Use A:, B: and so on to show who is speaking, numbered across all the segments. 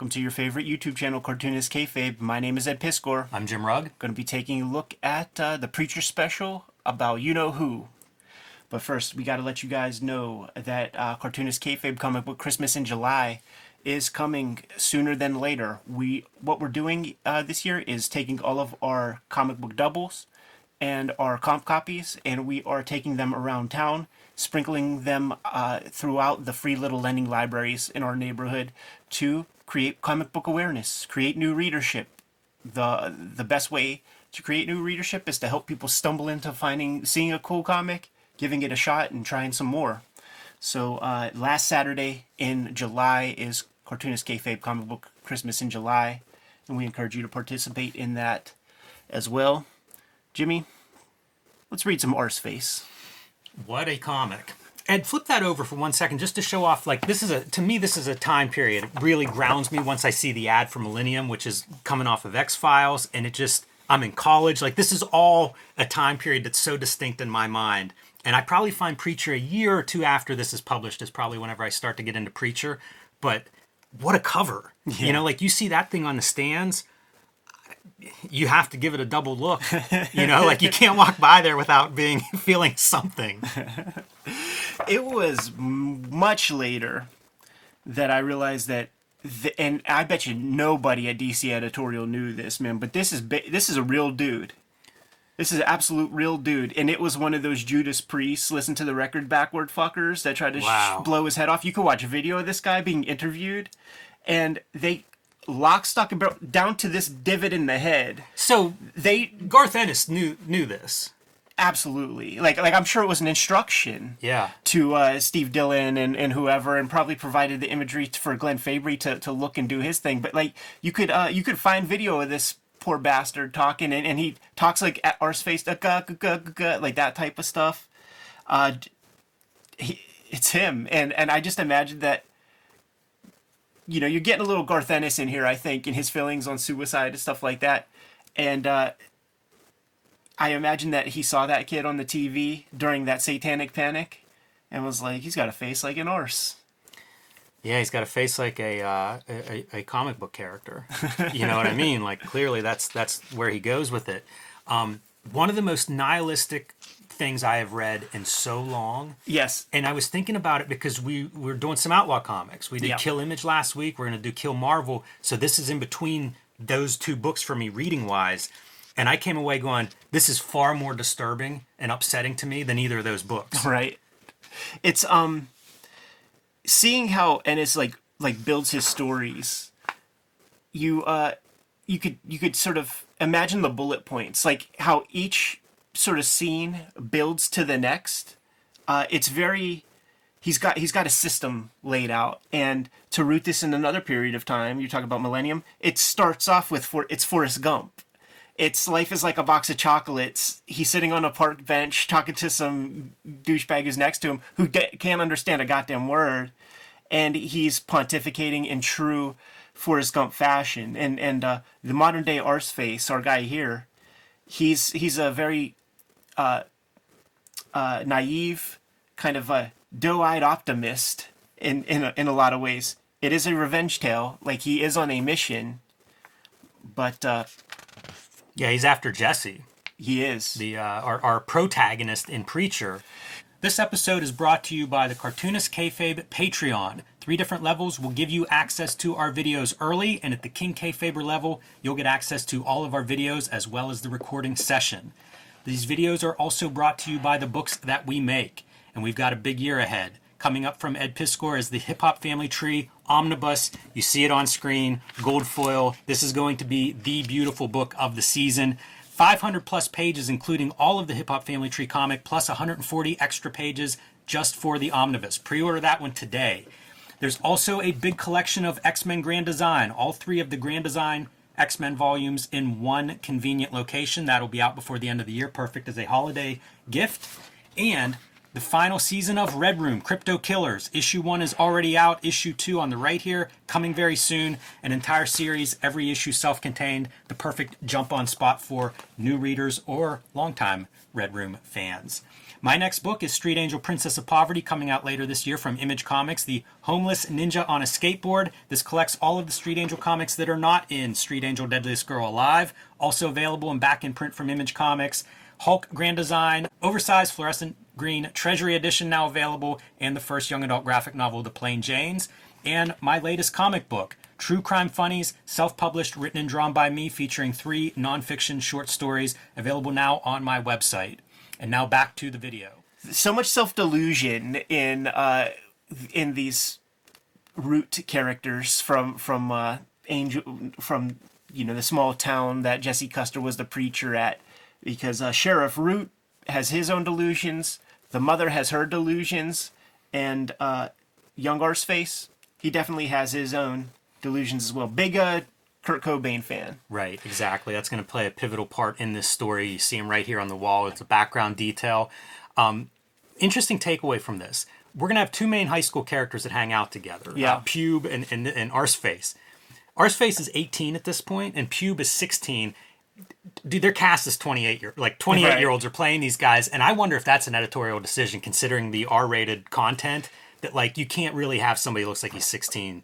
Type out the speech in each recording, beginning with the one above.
A: welcome to your favorite YouTube channel, Cartoonist Kayfabe. My name is Ed Piskor.
B: I'm Jim Rugg.
A: Going to be taking a look at uh, the Preacher special about you know who. But first, we got to let you guys know that uh, Cartoonist Kayfabe comic book Christmas in July is coming sooner than later. We what we're doing uh, this year is taking all of our comic book doubles and our comp copies, and we are taking them around town, sprinkling them uh, throughout the free little lending libraries in our neighborhood to create comic book awareness, create new readership. The the best way to create new readership is to help people stumble into finding seeing a cool comic, giving it a shot, and trying some more. So uh, last Saturday in July is Cartoonist Kayfabe Comic Book Christmas in July, and we encourage you to participate in that as well. Jimmy, let's read some Arseface.
B: What a comic. Ed, flip that over for one second just to show off. Like, this is a, to me, this is a time period. It really grounds me once I see the ad for Millennium, which is coming off of X Files, and it just, I'm in college. Like, this is all a time period that's so distinct in my mind. And I probably find Preacher a year or two after this is published, is probably whenever I start to get into Preacher. But what a cover. Yeah. You know, like you see that thing on the stands you have to give it a double look. You know, like you can't walk by there without being feeling something.
A: It was much later that I realized that, the, and I bet you nobody at DC editorial knew this, man. But this is this is a real dude. This is an absolute real dude, and it was one of those Judas Priests listen to the record backward fuckers that tried to wow. sh- blow his head off. You could watch a video of this guy being interviewed, and they lock, stock, and barrel down to this divot in the head.
B: So they Garth Ennis knew knew this.
A: Absolutely, like like I'm sure it was an instruction.
B: Yeah.
A: To uh, Steve Dillon and, and whoever, and probably provided the imagery for Glenn Fabry to, to look and do his thing. But like you could uh, you could find video of this poor bastard talking, and, and he talks like at Arseface, uh, like that type of stuff. Uh, he, it's him, and and I just imagine that you know, you're getting a little Garth Ennis in here, I think, in his feelings on suicide and stuff like that. And uh, I imagine that he saw that kid on the TV during that satanic panic and was like, he's got a face like an arse.
B: Yeah, he's got a face like a, uh, a, a comic book character. You know what I mean? Like clearly, that's that's where he goes with it. Um, one of the most nihilistic things I have read in so long.
A: Yes.
B: And I was thinking about it because we, were doing some Outlaw comics. We did Kill Image last week. We're going to do Kill Marvel. So this is in between those two books for me reading wise. And I came away going, this is far more disturbing and upsetting to me than either of those books.
A: Right. It's um seeing how Ennis like like builds his stories. You uh you could you could sort of imagine the bullet points, like how each sort of scene builds to the next. Uh, it's very he's got he's got a system laid out and to root this in another period of time you talk about millennium it starts off with for it's forrest gump it's life is like a box of chocolates. He's sitting on a park bench talking to some douchebag who's next to him who de- can't understand a goddamn word. And he's pontificating in true forrest gump fashion. And and uh, the modern day Arseface our guy here he's he's a very uh, uh, naive, kind of a doe-eyed optimist in in a, in a lot of ways. It is a revenge tale, like he is on a mission, but uh,
B: yeah, he's after Jesse.
A: He is
B: the uh, our our protagonist in Preacher. This episode is brought to you by the Cartoonist Kayfabe Patreon. Three different levels will give you access to our videos early, and at the King Kayfaber level, you'll get access to all of our videos as well as the recording session. These videos are also brought to you by the books that we make, and we've got a big year ahead. Coming up from Ed Piskor is the Hip Hop Family Tree Omnibus. You see it on screen, gold foil. This is going to be the beautiful book of the season. 500 plus pages, including all of the Hip Hop Family Tree comic, plus 140 extra pages just for the Omnibus. Pre order that one today. There's also a big collection of X Men Grand Design. All three of the Grand Design X Men volumes in one convenient location. That'll be out before the end of the year, perfect as a holiday gift. And the final season of Red Room Crypto Killers. Issue 1 is already out, issue 2 on the right here, coming very soon. An entire series, every issue self contained, the perfect jump on spot for new readers or longtime Red Room fans. My next book is Street Angel Princess of Poverty, coming out later this year from Image Comics, the homeless ninja on a skateboard. This collects all of the Street Angel comics that are not in Street Angel Deadliest Girl Alive, also available and back in print from Image Comics. Hulk Grand Design, oversized fluorescent green Treasury Edition now available, and the first young adult graphic novel, The Plain Janes, and my latest comic book, True Crime Funnies, self published, written and drawn by me, featuring three nonfiction short stories, available now on my website. And now back to the video.
A: So much self delusion in uh, in these root characters from from uh, Angel from you know the small town that Jesse Custer was the preacher at, because uh, Sheriff Root has his own delusions. The mother has her delusions, and uh, young Arseface, he definitely has his own delusions as well. Big uh, Kurt Cobain fan.
B: Right, exactly. That's going to play a pivotal part in this story. You see him right here on the wall. It's a background detail. Um, interesting takeaway from this. We're going to have two main high school characters that hang out together.
A: Yeah.
B: Uh, Pube and, and, and Arseface. Arseface is 18 at this point, and Pube is 16 dude, their cast is 28 year like 28
A: Right.
B: year olds are playing these guys, and I wonder if that's an editorial decision considering the R rated content that like you can't really have somebody who looks like he's 16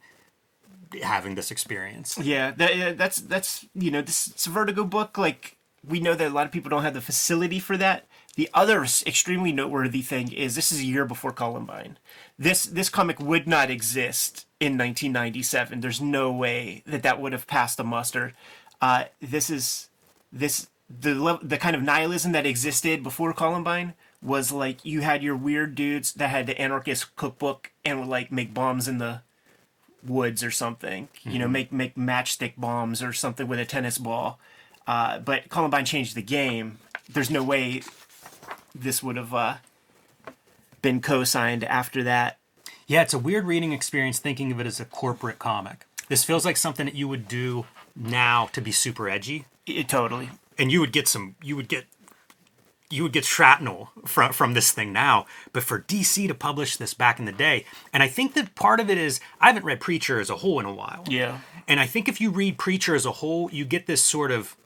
B: having this experience.
A: Yeah, that, that's that's you know this it's a Vertigo book. Like we know that a lot of people don't have the facility for that. The other extremely noteworthy thing is this is a year before Columbine. This this comic would not exist in 1997. There's no way that that would have passed the muster. Uh, this is this the the kind of nihilism that existed before Columbine was like you had your weird dudes that had the anarchist cookbook and would like make bombs in the woods or something. You know, make make matchstick bombs or something with a tennis ball. Uh, but Columbine changed the game. There's no way this would have uh, been co-signed after that.
B: Yeah, it's a weird reading experience thinking of it as a corporate comic. This feels like something that you would do now to be super edgy.
A: It, totally.
B: and you would get some you would get you would get shrapnel from from this thing now but for dc to publish this back in the day and i think that part of it is i haven't read preacher as a whole in a while
A: Yeah.
B: and i think if you read preacher as a whole you get this sort of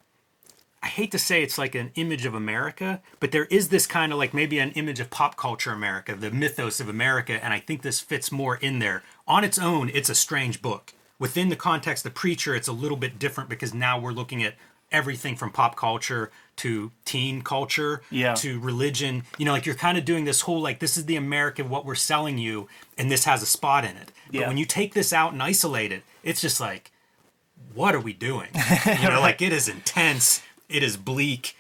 B: i hate to say it's like an image of america but there is this kind of like maybe an image of pop culture america the mythos of america and i think this fits more in there on its own it's a strange book within the context of preacher it's a little bit different because now we're looking at everything from pop culture to teen culture
A: Yeah.
B: to religion you know like you're kind of doing this whole like this is the america what we're selling you and this has a spot in it but
A: Yeah.
B: when you take this out and isolate it it's just like what are we doing you know like it is intense it is bleak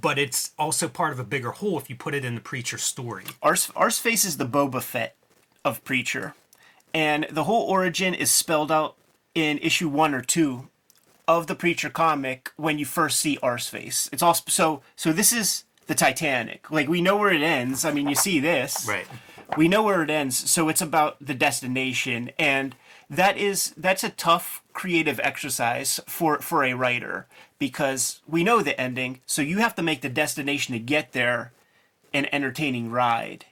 B: but it's also part of a bigger whole if you put it in the preacher story
A: Ars, Arseface is the Boba Fett of Preacher. And the whole origin is spelled out in issue one or two of the Preacher comic when you first see Arseface. It's all so so this is the Titanic. Like we know where it ends. I mean you see this.
B: right
A: we know where it ends so it's about the destination and that is that's a tough creative exercise for for a writer because we know the ending so you have to make the destination to get there an entertaining ride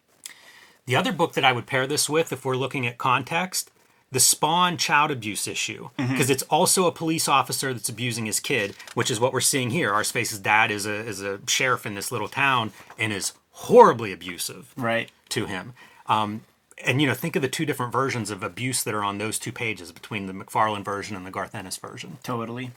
B: The other book that I would pair this with, if we're looking at context, the Spawn child abuse issue, because it's also a police officer that's abusing his kid, which is what we're seeing here. Arseface's dad is a is a sheriff in this little town and is horribly abusive
A: right
B: to him. Um, and you know, think of the two different versions of abuse that are on those two pages between the McFarlane version and the Garth Ennis version.
A: totally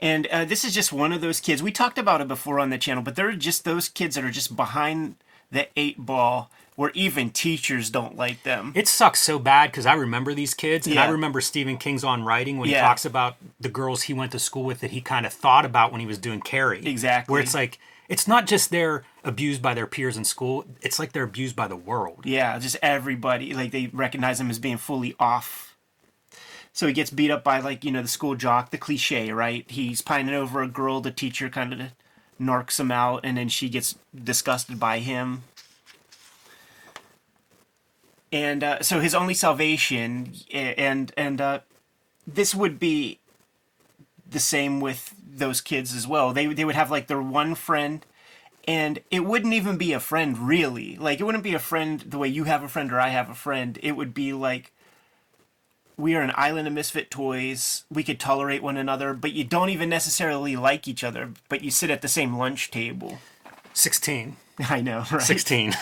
A: and uh, this is just one of those kids we talked about it before on the channel but there are just those kids that are just behind the eight ball where even teachers don't like them
B: It sucks so bad because I remember these kids, and I remember Stephen King's on writing when he talks about the girls he went to school with that he kind of thought about when he was doing Carrie.
A: Exactly.
B: Where it's like it's not just they're abused by their peers in school; it's like they're abused by the world.
A: Yeah, just everybody like they recognize him as being fully off. So he gets beat up by like you know the school jock, the cliche, right? He's pining over a girl. The teacher kind of narcs him out, and then she gets disgusted by him. And uh, so his only salvation, and and uh, this would be the same with those kids as well. They they would have like their one friend and it wouldn't even be a friend really. Like it wouldn't be a friend the way you have a friend or I have a friend. It would be like we are an island of misfit toys. We could tolerate one another, but you don't even necessarily like each other, but you sit at the same lunch table.
B: 16.
A: I know, right?
B: 16.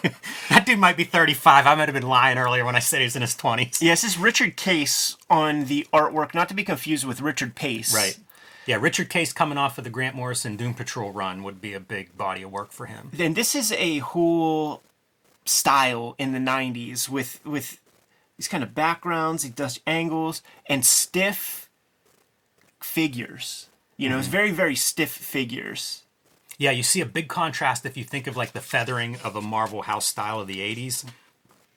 B: that dude might be 35. I might have been lying earlier when I said he's in his 20s.
A: Yes, this is Richard Case on the artwork, not to be confused with Richard Pace.
B: Right. Yeah, Richard Case coming off of the Grant Morrison Doom Patrol run would be a big body of work for him.
A: And this is a whole style in the 90s with with these kind of backgrounds, he does angles and stiff figures. You know, it's very very stiff figures.
B: Yeah, you see a big contrast if you think of like the feathering of a Marvel house style of the 80s.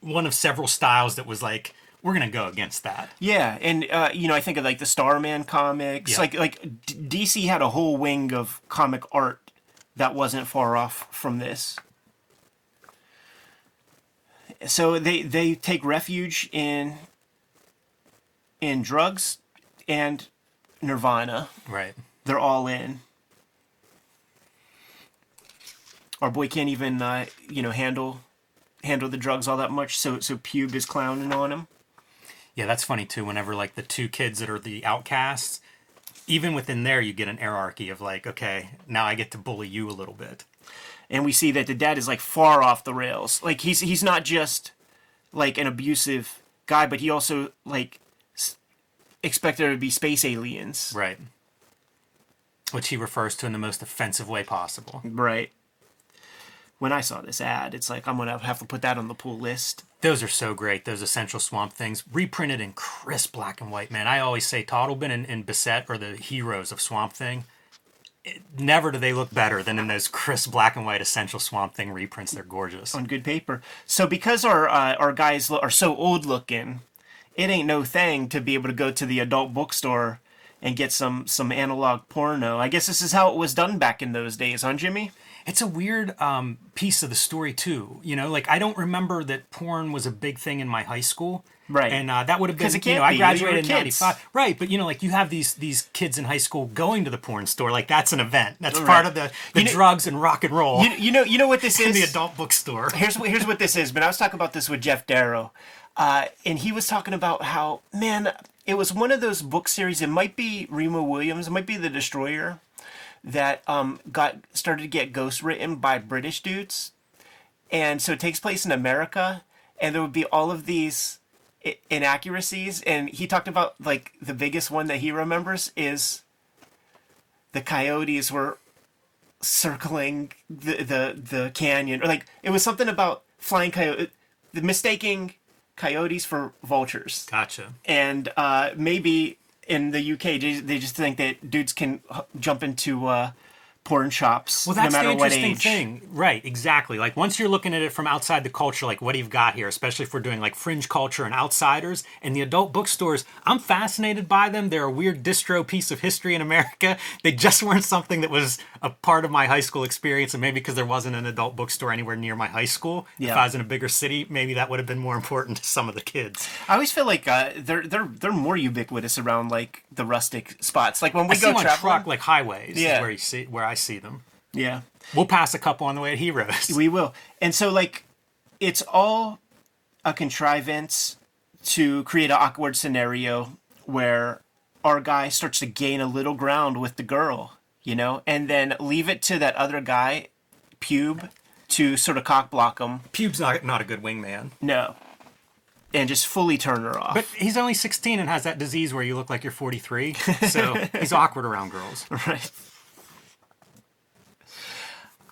B: One of several styles that was like, we're going to go against that.
A: Yeah, and uh, you know, I think of like the Starman comics.
B: Yeah.
A: Like like D- DC had a whole wing of comic art that wasn't far off from this. So they they take refuge in in drugs and Nirvana.
B: Right.
A: They're all in. Our boy can't even uh, you know handle handle the drugs all that much. So so Pube is clowning on him.
B: Yeah, that's funny too. Whenever like the two kids that are the outcasts, even within there, you get an hierarchy of like, okay, now I get to bully you a little bit.
A: And we see that the dad is like far off the rails. Like he's he's not just like an abusive guy, but he also like s- expect there to be space aliens,
B: Right. Which he refers to in the most offensive way possible.
A: right? When I saw this ad, it's like I'm gonna have to put that on the pull list.
B: Those are so great. Those essential swamp things reprinted in crisp black and white. Man, I always say Totleben and, and Bissette are the heroes of Swamp Thing. Never do they look better than in those crisp black and white essential Swamp Thing reprints. They're gorgeous.
A: on good paper. So because our uh, our guys are so old looking, it ain't no thing to be able to go to the adult bookstore and get some some analog porno. I guess this is how it was done back in those days, huh, Jimmy?
B: It's a weird um, piece of the story too. You know, like I don't remember that porn was a big thing in my high school.
A: Right.
B: And uh, that would have been,
A: it
B: you know,
A: can't
B: I graduated in '95. Right, but you know, like you have these these kids in high school going to the porn store. Like that's an event. That's
A: Right.
B: part of the, the
A: You know-
B: drugs and rock and roll
A: You, you know you know what this
B: in
A: is?
B: the adult bookstore.
A: here's what here's what this is. But I was talking about this with Geof Darrow, uh, and he was talking about how man, it was one of those book series. It might be Remo Williams. It might be The Destroyer that um, got started to get ghost written by British dudes, and so it takes place in America, and there would be all of these inaccuracies. And he talked about like the biggest one that he remembers is the coyotes were circling the the the canyon or like it was something about flying coyote the mistaking coyotes for vultures
B: Gotcha.
A: and uh maybe in the UK they, just think that dudes can jump into uh porn shops
B: Well, that's
A: no matter
B: the
A: what
B: interesting
A: age
B: thing, right? Exactly. Like once you're looking at it from outside the culture, like what do you've got here? Especially if we're doing like fringe culture and outsiders and the adult bookstores. I'm fascinated by them. They're a weird distro piece of history in America. They just weren't something that was a part of my high school experience, and maybe because there wasn't an adult bookstore anywhere near my high school. If I was in a bigger city, maybe that would have been more important to some of the kids.
A: I always feel like uh, they're they're they're more ubiquitous around like the rustic spots like when we
B: I
A: go
B: on
A: traveling
B: truck like highways. is
A: Yeah.
B: where you see where I see them.
A: yeah
B: We'll pass a couple on the way to Heroes.
A: We will. And so, like, it's all a contrivance to create an awkward scenario where our guy starts to gain a little ground with the girl, you know, and then leave it to that other guy, Pube, to sort of cock block him.
B: Pube's not not a good wingman.
A: No. And just fully turn her off.
B: But he's only 16 and has that disease where you look like you're 43. So he's awkward around girls.
A: right.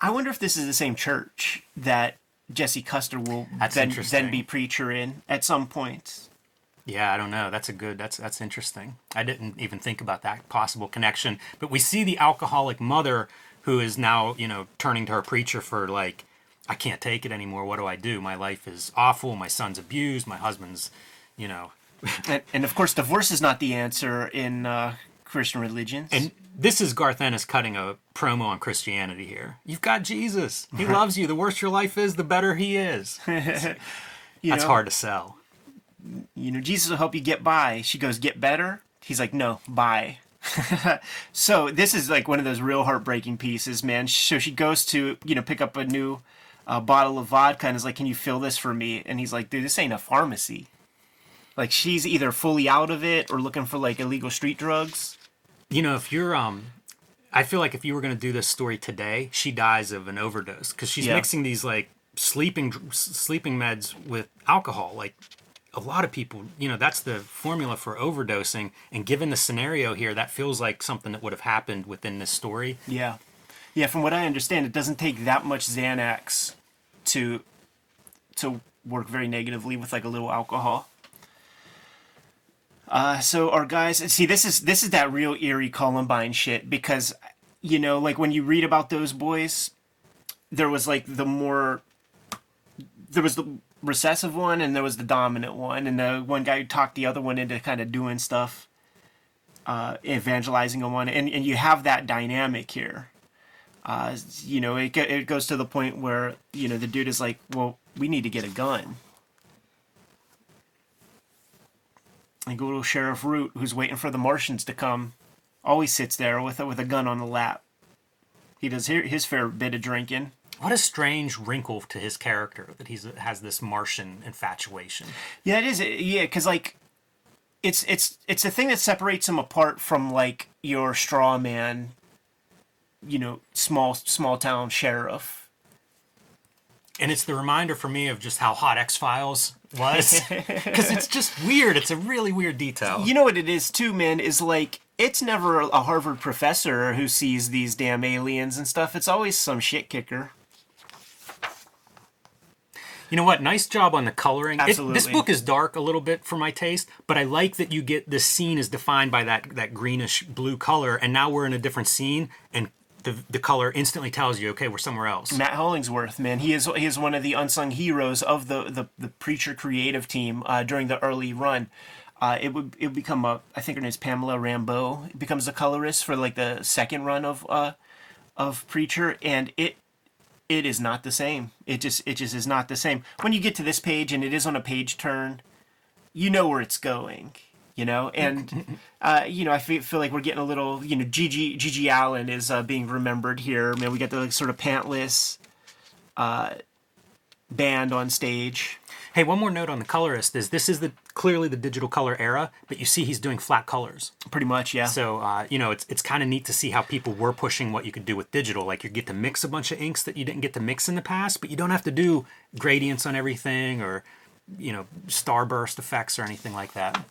A: I wonder if this is the same church that Jesse Custer will
B: That's
A: then, then be preacher in at some point.
B: Yeah, I don't know. That's a good. That's that's interesting. I didn't even think about that possible connection. But we see the alcoholic mother who is now, you know, turning to her preacher for like, I can't take it anymore. What do I do? My life is awful. My son's abused. My husband's, you know,
A: And, and of course, divorce is not the answer in uh, Christian religions.
B: And this is Garth Ennis cutting a promo on Christianity here. You've got Jesus. He loves you. The worse your life is, the better he is.
A: you
B: That's
A: know,
B: hard to sell.
A: You know, Jesus will help you get by. She goes, "Get better." He's like, "No, bye." So this is like one of those real heartbreaking pieces, man. So she goes to you know pick up a new uh, bottle of vodka and is like, "Can you fill this for me?" And he's like, "Dude, this ain't a pharmacy." Like she's either fully out of it or looking for like illegal street drugs.
B: You know, if you're um I feel like if you were going to do this story today, she dies of an overdose cuz she's
A: Yeah.
B: mixing these like sleeping sleeping meds with alcohol. Like a lot of people, you know, that's the formula for overdosing and given the scenario here, that feels like something that would have happened within this story.
A: Yeah, yeah. From what I understand, it doesn't take that much Xanax to to work very negatively with like a little alcohol. Uh, so our guys, see, this is this is that real eerie Columbine shit because, you know, like when you read about those boys, there was like the more, there was the recessive one and there was the dominant one, and the one guy who talked the other one into kind of doing stuff, uh, evangelizing on one, and and you have that dynamic here. Uh, you know, it, it goes to the point where you know the dude is like, well, we need to get a gun. And good old Sheriff Root, who's waiting for the Martians to come, always sits there with a, with a gun on the lap. He does hi- his fair bit of drinking.
B: What a strange wrinkle to his character that he's has this Martian infatuation.
A: Yeah, it is. Yeah, because like, it's it's it's the thing that separates him apart from like your straw man. You know, small small town sheriff.
B: And it's the reminder for me of just how hot X Files was. Because it's just weird. It's a really weird detail.
A: You know what it is too, man. Is like it's never a Harvard professor who sees these damn aliens and stuff. It's always some shit kicker.
B: You know what? Nice job on the coloring. It- this book is dark a little bit for my taste, but I like that you get the scene is defined by that that greenish blue color, and now we're in a different scene, and the the color instantly tells you, okay, we're somewhere else.
A: Matt Hollingsworth, man, he is he is one of the unsung heroes of the the, the Preacher creative team uh, during the early run. Uh, it would it would become a I think her name's Pamela Rambo. It becomes the colorist for like the second run of uh, of Preacher, and it it is not the same. It just it just is not the same. When you get to this page and it is on a page turn, you know where it's going. You know, and uh, you know, I feel, feel like we're getting a little. You know, Gigi GG Allin is uh, being remembered here. Man, we got the like, sort of pantless uh, band on stage.
B: Hey, one more note on the colorist is this is the clearly the digital color era, but you see he's doing flat colors.
A: Pretty much, yeah.
B: So uh, you know, it's it's kind of neat to see how people were pushing what you could do with digital. Like you get to mix a bunch of inks that you didn't get to mix in the past, but you don't have to do gradients on everything or you know starburst effects or anything like that.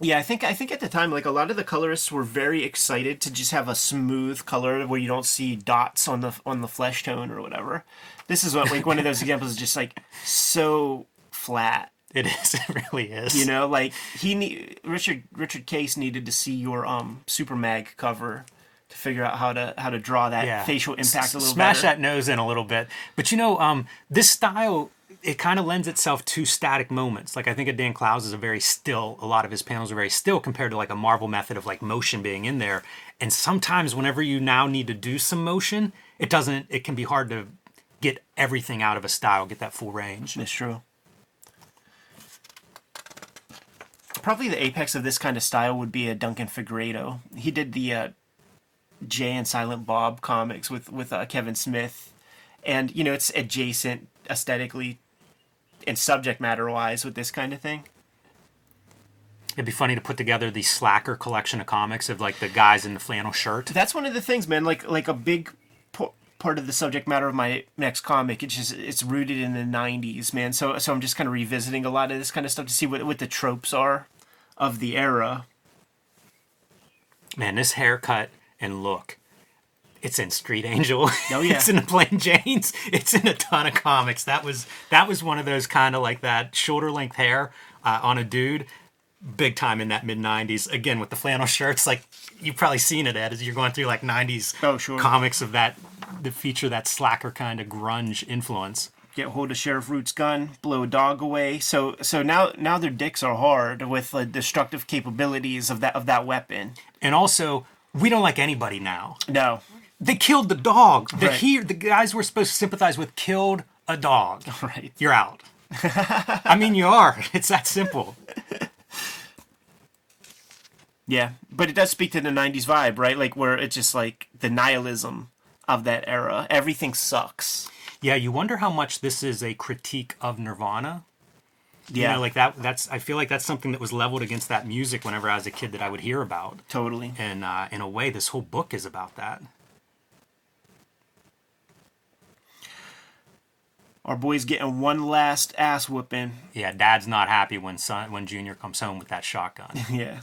A: Yeah, I think I think at the time, like a lot of the colorists were very excited to just have a smooth color where you don't see dots on the on the flesh tone or whatever. This is what like one of those examples is just like so flat.
B: It is. It really is.
A: You know, like he need Richard Richard Case needed to see your um Super Mag cover to figure out how to how to draw that facial impact a little
B: Smash
A: better.
B: that nose in a little bit. But you know, um, this style it kind of lends itself to static moments. Like I think of Dan Clowes is a very still. A lot of his panels are very still compared to like a Marvel method of like motion being in there. And sometimes whenever you now need to do some motion, it doesn't. It can be hard to get everything out of a style, get that full range.
A: That's true. Probably the apex of this kind of style would be a Duncan Fegredo. He did the uh, Jay and Silent Bob comics with with uh, Kevin Smith, and you know it's adjacent aesthetically and subject matter wise with this kind of thing.
B: It'd be funny to put together the Slacker collection of comics of like the guys in the flannel shirt.
A: That's one of the things, man. Like like a big po- part of the subject matter of my next comic. It's just it's rooted in the '90s, man. So so I'm just kind of revisiting a lot of this kind of stuff to see what what the tropes are of the era.
B: Man, this haircut and look. It's in Street Angel.
A: Oh, yeah.
B: it's in the Plain Janes. It's in a ton of comics. That was that was one of those kind of like that shoulder length hair uh, on a dude, big time in that mid '90s. Again with the flannel shirts, like you've probably seen it Ed, as you're going through like '90s
A: Oh, sure.
B: comics of that that feature that slacker kind of grunge influence.
A: get hold of Sheriff Root's gun, blow a dog away. So so now now their dicks are hard with the destructive capabilities of that of that weapon.
B: And also, we don't like anybody now.
A: No,
B: They killed the dog. The
A: Right.
B: he, the guys we're supposed to sympathize with killed a dog.
A: right.
B: You're out. I mean, you are. It's that simple.
A: Yeah, but it does speak to the '90s vibe, right? Like where it's just like the nihilism of that era. Everything sucks.
B: Yeah, you wonder how much this is a critique of Nirvana. You
A: Yeah,
B: know, like that. That's I feel like that's something that was leveled against that music whenever I was a kid that I would hear about.
A: totally.
B: And uh, in a way, this whole book is about that.
A: Our boy's getting one last ass whooping.
B: Yeah, Dad's not happy when son when Junior comes home with that shotgun.
A: Yeah.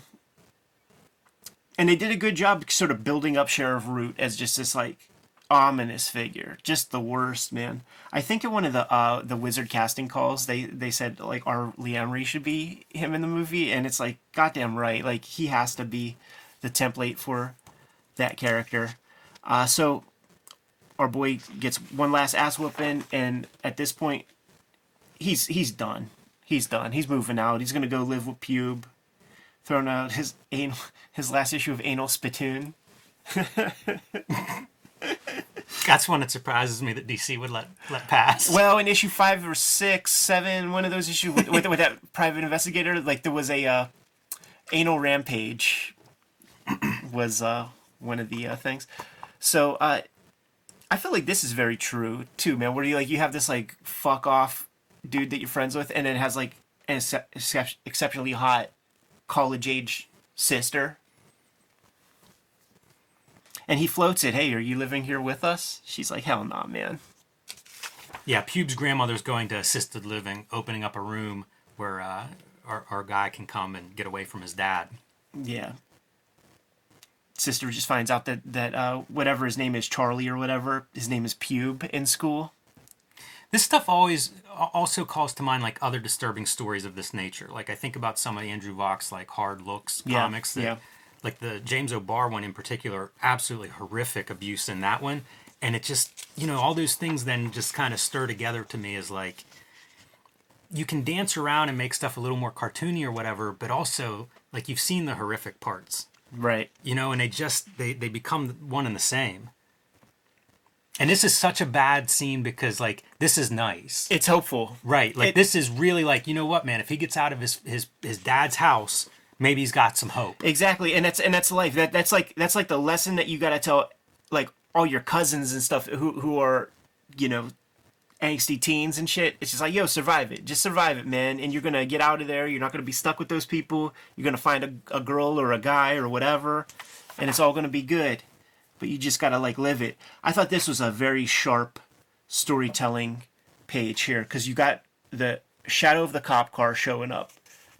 A: And they did a good job sort of building up Sheriff Root as just this like ominous figure. Just the worst, man. I think in one of the uh the wizard casting calls they they said like R. Lee Ermey should be him in the movie and it's like goddamn right. Like he has to be the template for that character. Uh so our boy gets one last ass whooping and at this point he's he's done. He's done. He's moving out. He's gonna go live with Pube thrown out his anal, his last issue of Anal Spittoon.
B: That's one that surprises me that DC would let let pass.
A: Well, in issue five or six, seven, one of those issues with, with, with that private investigator, like there was a uh, anal rampage was uh, one of the uh, things. So uh, I feel like this is very true too, man. Where you like you have this like fuck off dude that you're friends with, and then has like an excep- excep- exceptionally hot college age sister. And he floats it. Hey, are you living here with us? She's like, hell no, man.
B: yeah, Pube's grandmother's going to assisted living, opening up a room where uh, our our guy can come and get away from his dad.
A: Yeah. Sister just finds out that that uh, whatever his name is, Charlie or whatever, his name is Pube in school.
B: This stuff always also calls to mind like other disturbing stories of this nature. Like I think about some of Andrew Vachss like Hard Looks
A: Yeah,
B: comics that
A: yeah.
B: like the James O'Barr one in particular, absolutely horrific abuse in that one. And it just you know, all those things then just kind of stir together to me as like you can dance around and make stuff a little more cartoony or whatever, but also like you've seen the horrific parts.
A: Right.
B: you know, and they just they they become one and the same. And this is such a bad scene because like this is nice.
A: It's hopeful.
B: Right. Like
A: It-
B: this is really like, you know what, man, if he gets out of his his his dad's house, maybe he's got some hope.
A: Exactly, and that's and that's life. That that's like that's like the lesson that you gotta tell like all your cousins and stuff who who are, you know, angsty teens and shit. It's just like, yo, survive it. Just survive it, man. And you're gonna get out of there. You're not gonna be stuck with those people. You're gonna find a, a girl or a guy or whatever, and it's all gonna be good. But you just gotta like live it. I thought this was a very sharp storytelling page here because you got the shadow of the cop car showing up.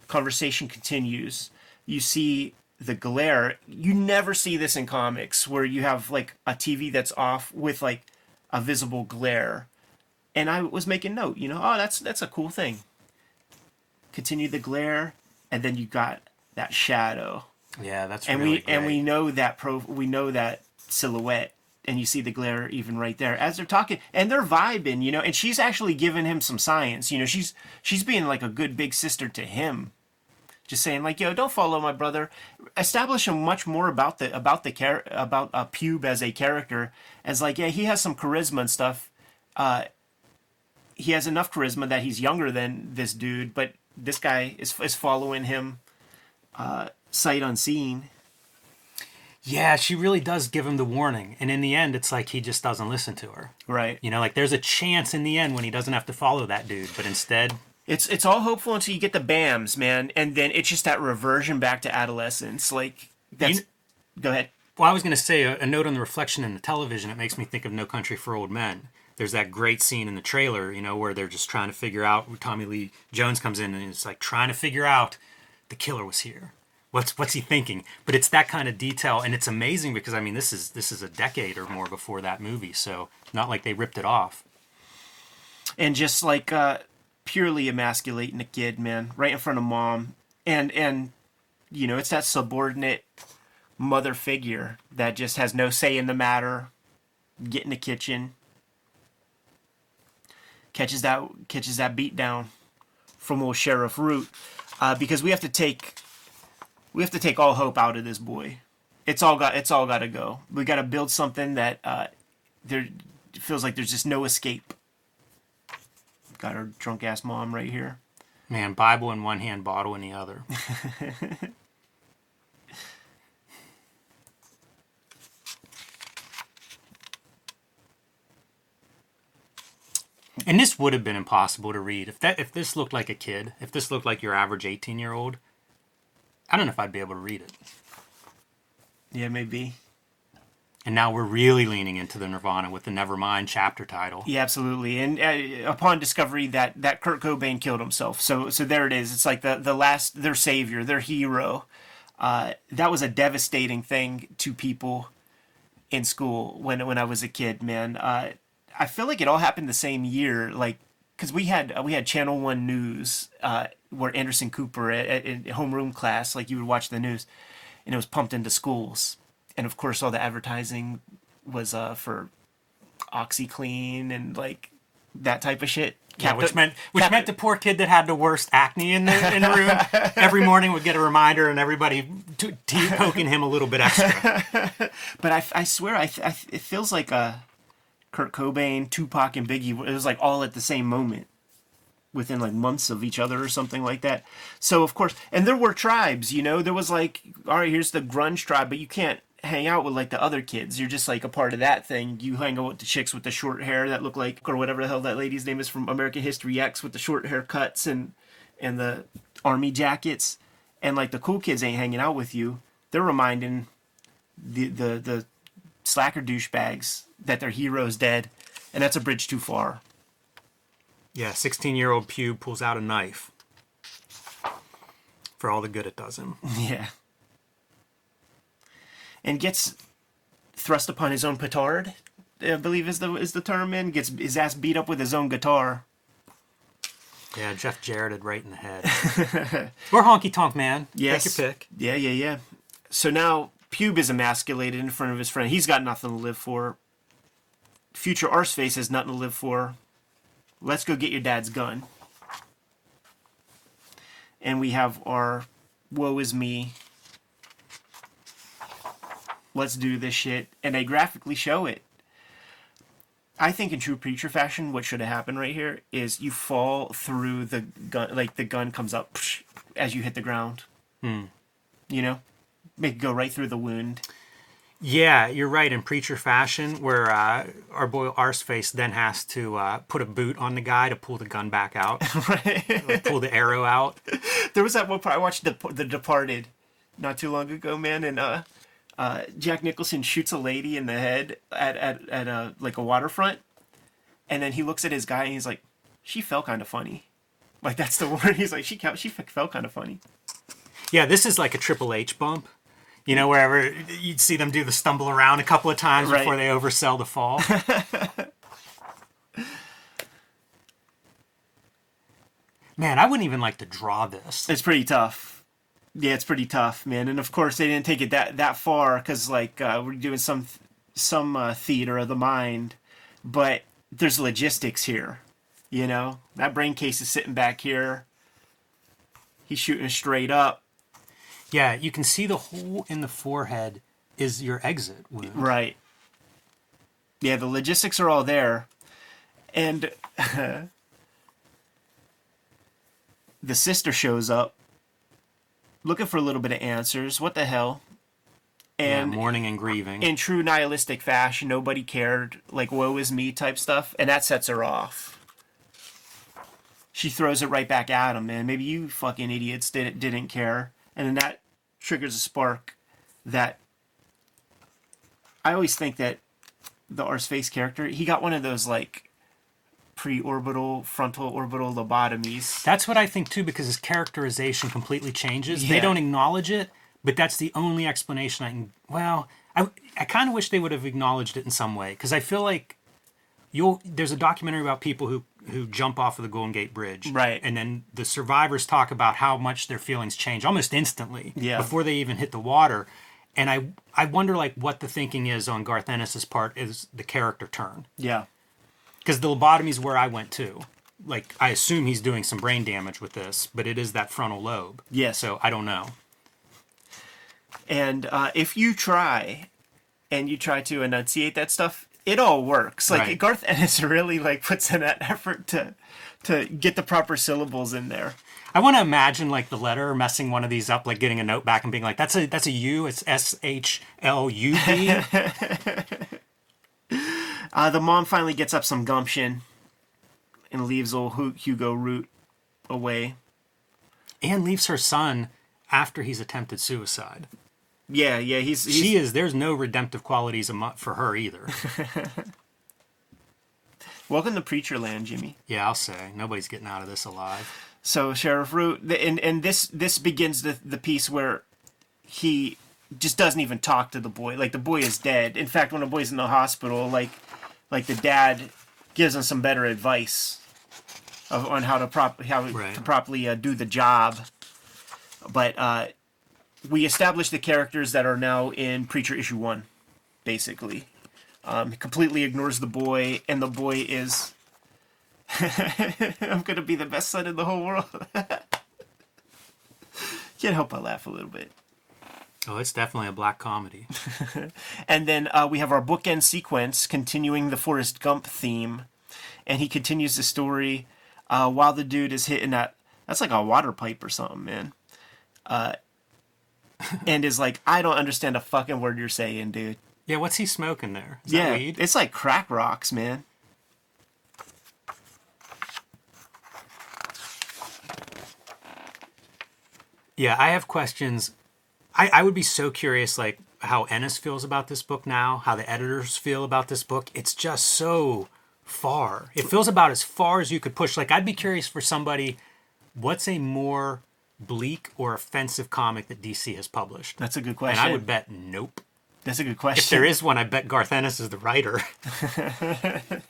A: Conversation continues. You see the glare. You never see this in comics where you have like a TV that's off with like a visible glare. And I was making note, you know, oh, that's that's a cool thing. Continue the glare, and then you got that shadow.
B: Yeah, that's
A: and
B: really
A: we and we know that pro we know that silhouette and you see the glare even right there as they're talking and they're vibing you know and she's actually giving him some science you know she's she's being like a good big sister to him. Just saying like yo don't follow my brother. Establish him much more about the about the char- about uh, pube as a character as like yeah he has some charisma and stuff uh he has enough charisma that he's younger than this dude but this guy is is following him uh sight unseen
B: Yeah, she really does give him the warning. And in the end it's like he just doesn't listen to her.
A: right
B: You know, like there's a chance in the end when he doesn't have to follow that dude, but instead
A: It's it's all hopeful until you get the BAMs, man, and then it's just that reversion back to adolescence. Like that's.
B: You-
A: Go ahead.
B: Well, I was going to say a, a note on the reflection in the television. It makes me think of No Country for Old Men. There's that great scene in the trailer, you know, where they're just trying to figure out. Tommy Lee Jones comes in and it's like trying to figure out the killer was here. What's what's he thinking? But it's that kind of detail, and it's amazing because I mean, this is this is a decade or more before that movie, so not like they ripped it off.
A: And just like uh, purely emasculating a kid, man, right in front of mom, and and you know it's that subordinate mother figure that just has no say in the matter. Get in the kitchen, catches that catches that beat down from old Sheriff Root, uh, because we have to take we have to take all hope out of this boy. It's all got it's all got to go. We got to build something that uh, there feels like there's just no escape. Got our drunk ass mom right here.
B: Man, Bible in one hand, bottle in the other. And this would have been impossible to read if that if this looked like a kid, if this looked like your average eighteen year old. I don't know if I'd be able to read it.
A: Yeah, maybe.
B: And now we're really leaning into the Nirvana with the Nevermind chapter title.
A: Yeah, absolutely. And uh, upon discovery that that Kurt Cobain killed himself, so so there it is. It's like the the last their savior, their hero. Uh, that was a devastating thing to people in school when when I was a kid. Man, uh, I feel like it all happened the same year. Like because we had we had Channel One News uh, where Anderson Cooper at, at, in homeroom class, like you would watch the news, and it was pumped into schools and of course all the advertising was uh, for OxiClean and like that type of shit.
B: Yeah, which meant which meant the poor kid that had the worst acne in the in the room every morning would get a reminder, and everybody t- t- poking him a little bit extra.
A: but I, I swear, I, I it feels like a uh, Kurt Cobain, Tupac, and Biggie. It was like all at the same moment, within like months of each other or something like that. So of course, and there were tribes. You know, there was like, all right, here's the grunge tribe, but you can't hang out with like the other kids. You're just like a part of that thing. You hang out with the chicks with the short hair that look like, or whatever the hell that lady's name is from American History X with the short haircuts and and the army jackets. And like the cool kids ain't hanging out with you. They're reminding the the the slacker douchebags that their hero's dead, and that's a bridge too far.
B: Yeah, 16 year old Pube pulls out a knife for all the good it does him.
A: Yeah and gets thrust upon his own petard. I believe is the is the term. And gets his ass beat up with his own guitar.
B: Yeah, Jeff Jarrett right in the head. or Honky Tonk Man.
A: Yes.
B: Take your pick.
A: Yeah, yeah, yeah. So now Pube is emasculated in front of his friend. He's got nothing to live for. Future Arseface has nothing to live for. Let's go get your dad's gun. And we have our woe is me let's do this shit, and they graphically show it. I think in true preacher fashion, what should have happened right here is you fall through the gun, like the gun comes up psh, as you hit the ground.
B: Hmm.
A: You know, make it go right through the wound.
B: Yeah, you're right. In preacher fashion, where uh, our boy Arseface then has to uh, put a boot on the guy to pull the gun back out, right? pull the arrow out.
A: There was that one part I watched the The Departed not too long ago, man, and uh, uh, Jack Nicholson shoots a lady in the head at at at a like a waterfront, and then he looks at his guy and he's like, "She felt kind of funny." Like that's the word. He's like, "She she felt kind of funny."
B: Yeah, this is like a Triple H bump. You know, wherever you'd see them do the stumble around a couple of times right. before they oversell the fall. Man, I wouldn't even like to draw this.
A: It's pretty tough yeah, it's pretty tough, man. And of course, they didn't take it that that far because like uh, we're doing some some uh, theater of the mind, but there's logistics here. You know, that brain case is sitting back here. He's shooting straight up.
B: Yeah, you can see the hole in the forehead is your exit wound.
A: Right. Yeah, the logistics are all there, and the sister shows up looking for a little bit of answers. What the hell?
B: And yeah, mourning and grieving.
A: In true nihilistic fashion, nobody cared, like woe is me type stuff, and that sets her off. She throws it right back at him, man. Maybe you fucking idiots didn't didn't care, and then that triggers a spark that I always think that the Arseface character, he got one of those like pre-orbital frontal orbital lobotomies.
B: That's what I think too, because his characterization completely changes. Yeah. They don't acknowledge it, but that's the only explanation I can. Well, I I kind of wish they would have acknowledged it in some way, because I feel like you'll. There's a documentary about people who who jump off of the Golden Gate Bridge,
A: right?
B: And then the survivors talk about how much their feelings change almost instantly,
A: yeah.
B: before they even hit the water. And I I wonder like what the thinking is on Garth Ennis's part is the character turn.
A: Yeah
B: because the lobotomy is where I went to. Like I assume he's doing some brain damage with this, but it is that frontal lobe.
A: Yeah.
B: So I don't know.
A: And uh, if you try, and you try to enunciate that stuff, it all works. Like right. Garth Ennis really like puts in that effort to to get the proper syllables in there.
B: I want to imagine like the letter messing one of these up, like getting a note back and being like, "That's a that's a U. It's S H L U B."
A: Uh, the mom finally gets up some gumption and leaves old Hu- Hugo Root away.
B: And leaves her son after he's attempted suicide.
A: Yeah, yeah, he's, he's
B: She is. There's no redemptive qualities for her either.
A: welcome to Preacher Land, Jimmy.
B: yeah, I'll say nobody's getting out of this alive.
A: So Sheriff Root, and and this this begins the the piece where he just doesn't even talk to the boy. Like the boy is dead. In fact, when the boy's in the hospital, like like the dad gives him some better advice of, on how to prop how
B: Right.
A: to properly uh, do the job. But uh, we established the characters that are now in Preacher issue one, basically. Um, he completely ignores the boy, and the boy is I'm gonna be the best son in the whole world. Can't help but laugh a little bit.
B: Oh, it's definitely a black comedy.
A: And then uh, we have our bookend sequence continuing the Forrest Gump theme, and he continues the story uh, while the dude is hitting that. That's like a water pipe or something, man. Uh, and is like, I don't understand a fucking word you're saying, dude.
B: Yeah, what's he smoking there? Is
A: yeah,
B: that weed?
A: it's like crack rocks, man.
B: Yeah, I have questions. I, I would be so curious, like how Ennis feels about this book now, how the editors feel about this book. It's just so far. It feels about as far as you could push. Like I'd be curious for somebody, what's a more bleak or offensive comic that DC has published?
A: That's a good
B: And
A: question.
B: I would bet nope.
A: That's a good question.
B: If there is one, I bet Garth Ennis is the writer.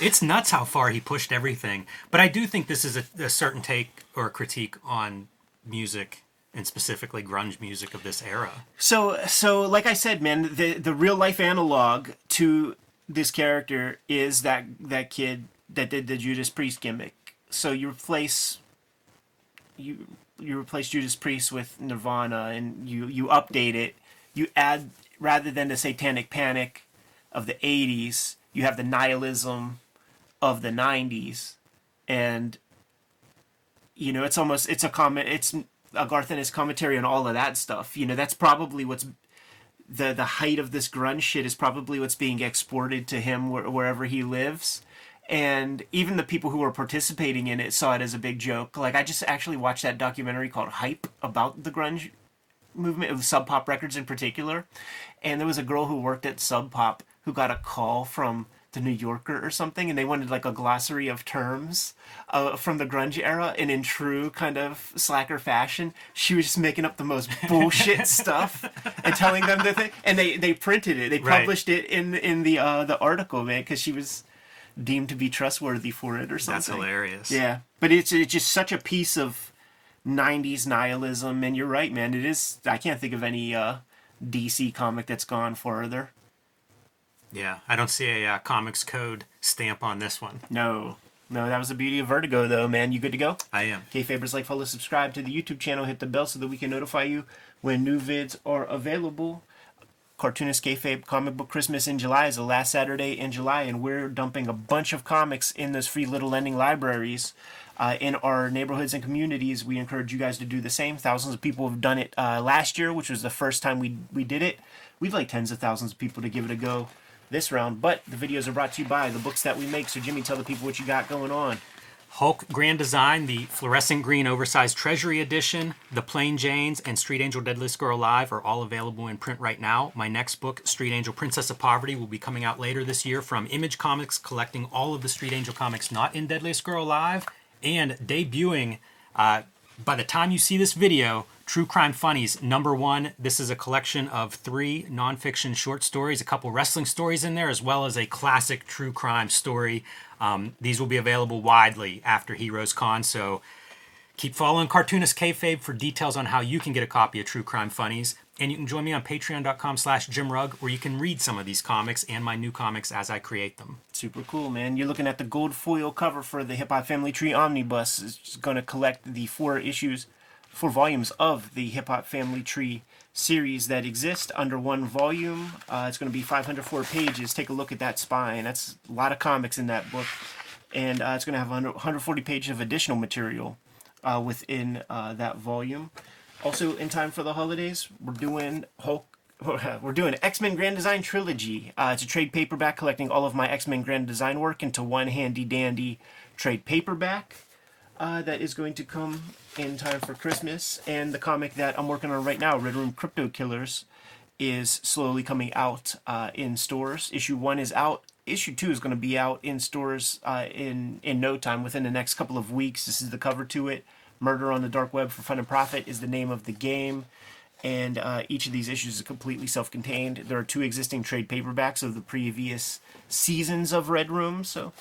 B: it's nuts how far he pushed everything. But I do think this is a, a certain take or critique on music and specifically grunge music of this era.
A: So, so like I said, man, the the real life analog to this character is that that kid that did the Judas Priest gimmick. So you replace you you replace Judas Priest with Nirvana, and you you update it. You add rather than the Satanic Panic of the '80s, you have the nihilism of the '90s, and you know it's almost it's a comment it's a Garth Ennis commentary on all of that stuff. You know that's probably what's the the height of this grunge shit is probably what's being exported to him where, wherever he lives. And even the people who were participating in it saw it as a big joke. Like I just actually watched that documentary called Hype about the grunge movement of Sub Pop Records in particular. And there was a girl who worked at Sub Pop who got a call from the New Yorker or something, and they wanted like a glossary of terms uh, from the grunge era. And in true kind of slacker fashion, she was just making up the most bullshit stuff and telling them the thing. And they they printed it, they
B: Right.
A: published it in in the uh, the article, man, because she was deemed to be trustworthy for it or something.
B: That's hilarious.
A: Yeah, but it's it's just such a piece of '90s nihilism, and you're right, man. It is. I can't think of any uh, DC comic that's gone further.
B: Yeah, I don't see a uh, comics code stamp on this one.
A: No, no, that was the beauty of Vertigo, though, man. You good to go?
B: I am.
A: Okay, favors like, follow, subscribe to the YouTube channel, hit the bell so that we can notify you when new vids are available. Cartoonist Kayfabe Comic Book Christmas in July is the last Saturday in July, and we're dumping a bunch of comics in those free little lending libraries uh, in our neighborhoods and communities. We encourage you guys to do the same. Thousands of people have done it uh, last year, which was the first time we we did it. We'd like tens of thousands of people to give it a go this round, but the videos are brought to you by the books that we make. So, Jimmy, tell the people what you got going on.
B: Hulk Grand Design, the fluorescent green oversized Treasury Edition, The Plain Janes, and Street Angel Deadliest Girl Alive are all available in print right now. My next book, Street Angel Princess of Poverty, will be coming out later this year from Image Comics, collecting all of the Street Angel comics not in Deadliest Girl Alive, and debuting uh, by the time you see this video, True Crime Funnies number one. This is a collection of three nonfiction short stories, a couple wrestling stories in there, as well as a classic true crime story. Um, these will be available widely after Heroes Con, so keep following Cartoonist Kayfabe for details on how you can get a copy of True Crime Funnies. And you can join me on patreon.com slash jimrugg, where you can read some of these comics and my new comics as I create them.
A: Super cool, man. You're looking at the gold foil cover for the Hip Hop Family Tree Omnibus. It's going to collect the four issues, four volumes of the Hip Hop Family Tree series that exist under one volume. Uh, it's going to be 504 pages. Take a look at that spine. That's a lot of comics in that book. And uh, it's going to have 140 pages of additional material uh, within uh, that volume. Also, in time for the holidays, we're doing Hulk we're doing X Men Grand Design Trilogy. Uh, it's a trade paperback collecting all of my X Men Grand Design work into one handy dandy trade paperback. Uh, that is going to come in time for Christmas. And the comic that I'm working on right now, Red Room Crypto Killers, is slowly coming out uh, in stores. Issue one is out. Issue two is going to be out in stores uh, in in no time, within the next couple of weeks. This is the cover to it. Murder on the Dark Web for Fun and Profit is the name of the game. And uh, each of these issues is completely self contained. There are two existing trade paperbacks of the previous seasons of Red Room. So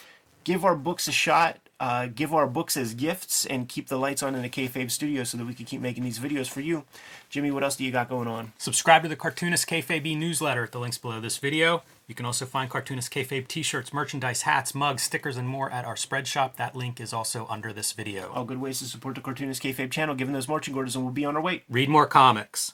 A: give our books a shot uh, give our books as gifts and keep the lights on in the Kayfabe studio so that we can keep making these videos for you. Jimmy, what else do you got going on?
B: Subscribe to the Cartoonist Kayfabe newsletter at the links below this video. You can also find Cartoonist Kayfabe t-shirts, merchandise, hats, mugs, stickers, and more at our spread shop. That link is also under this video.
A: All good ways to support the Cartoonist Kayfabe channel. Given those marching orders, and we'll be on our way.
B: Read more comics.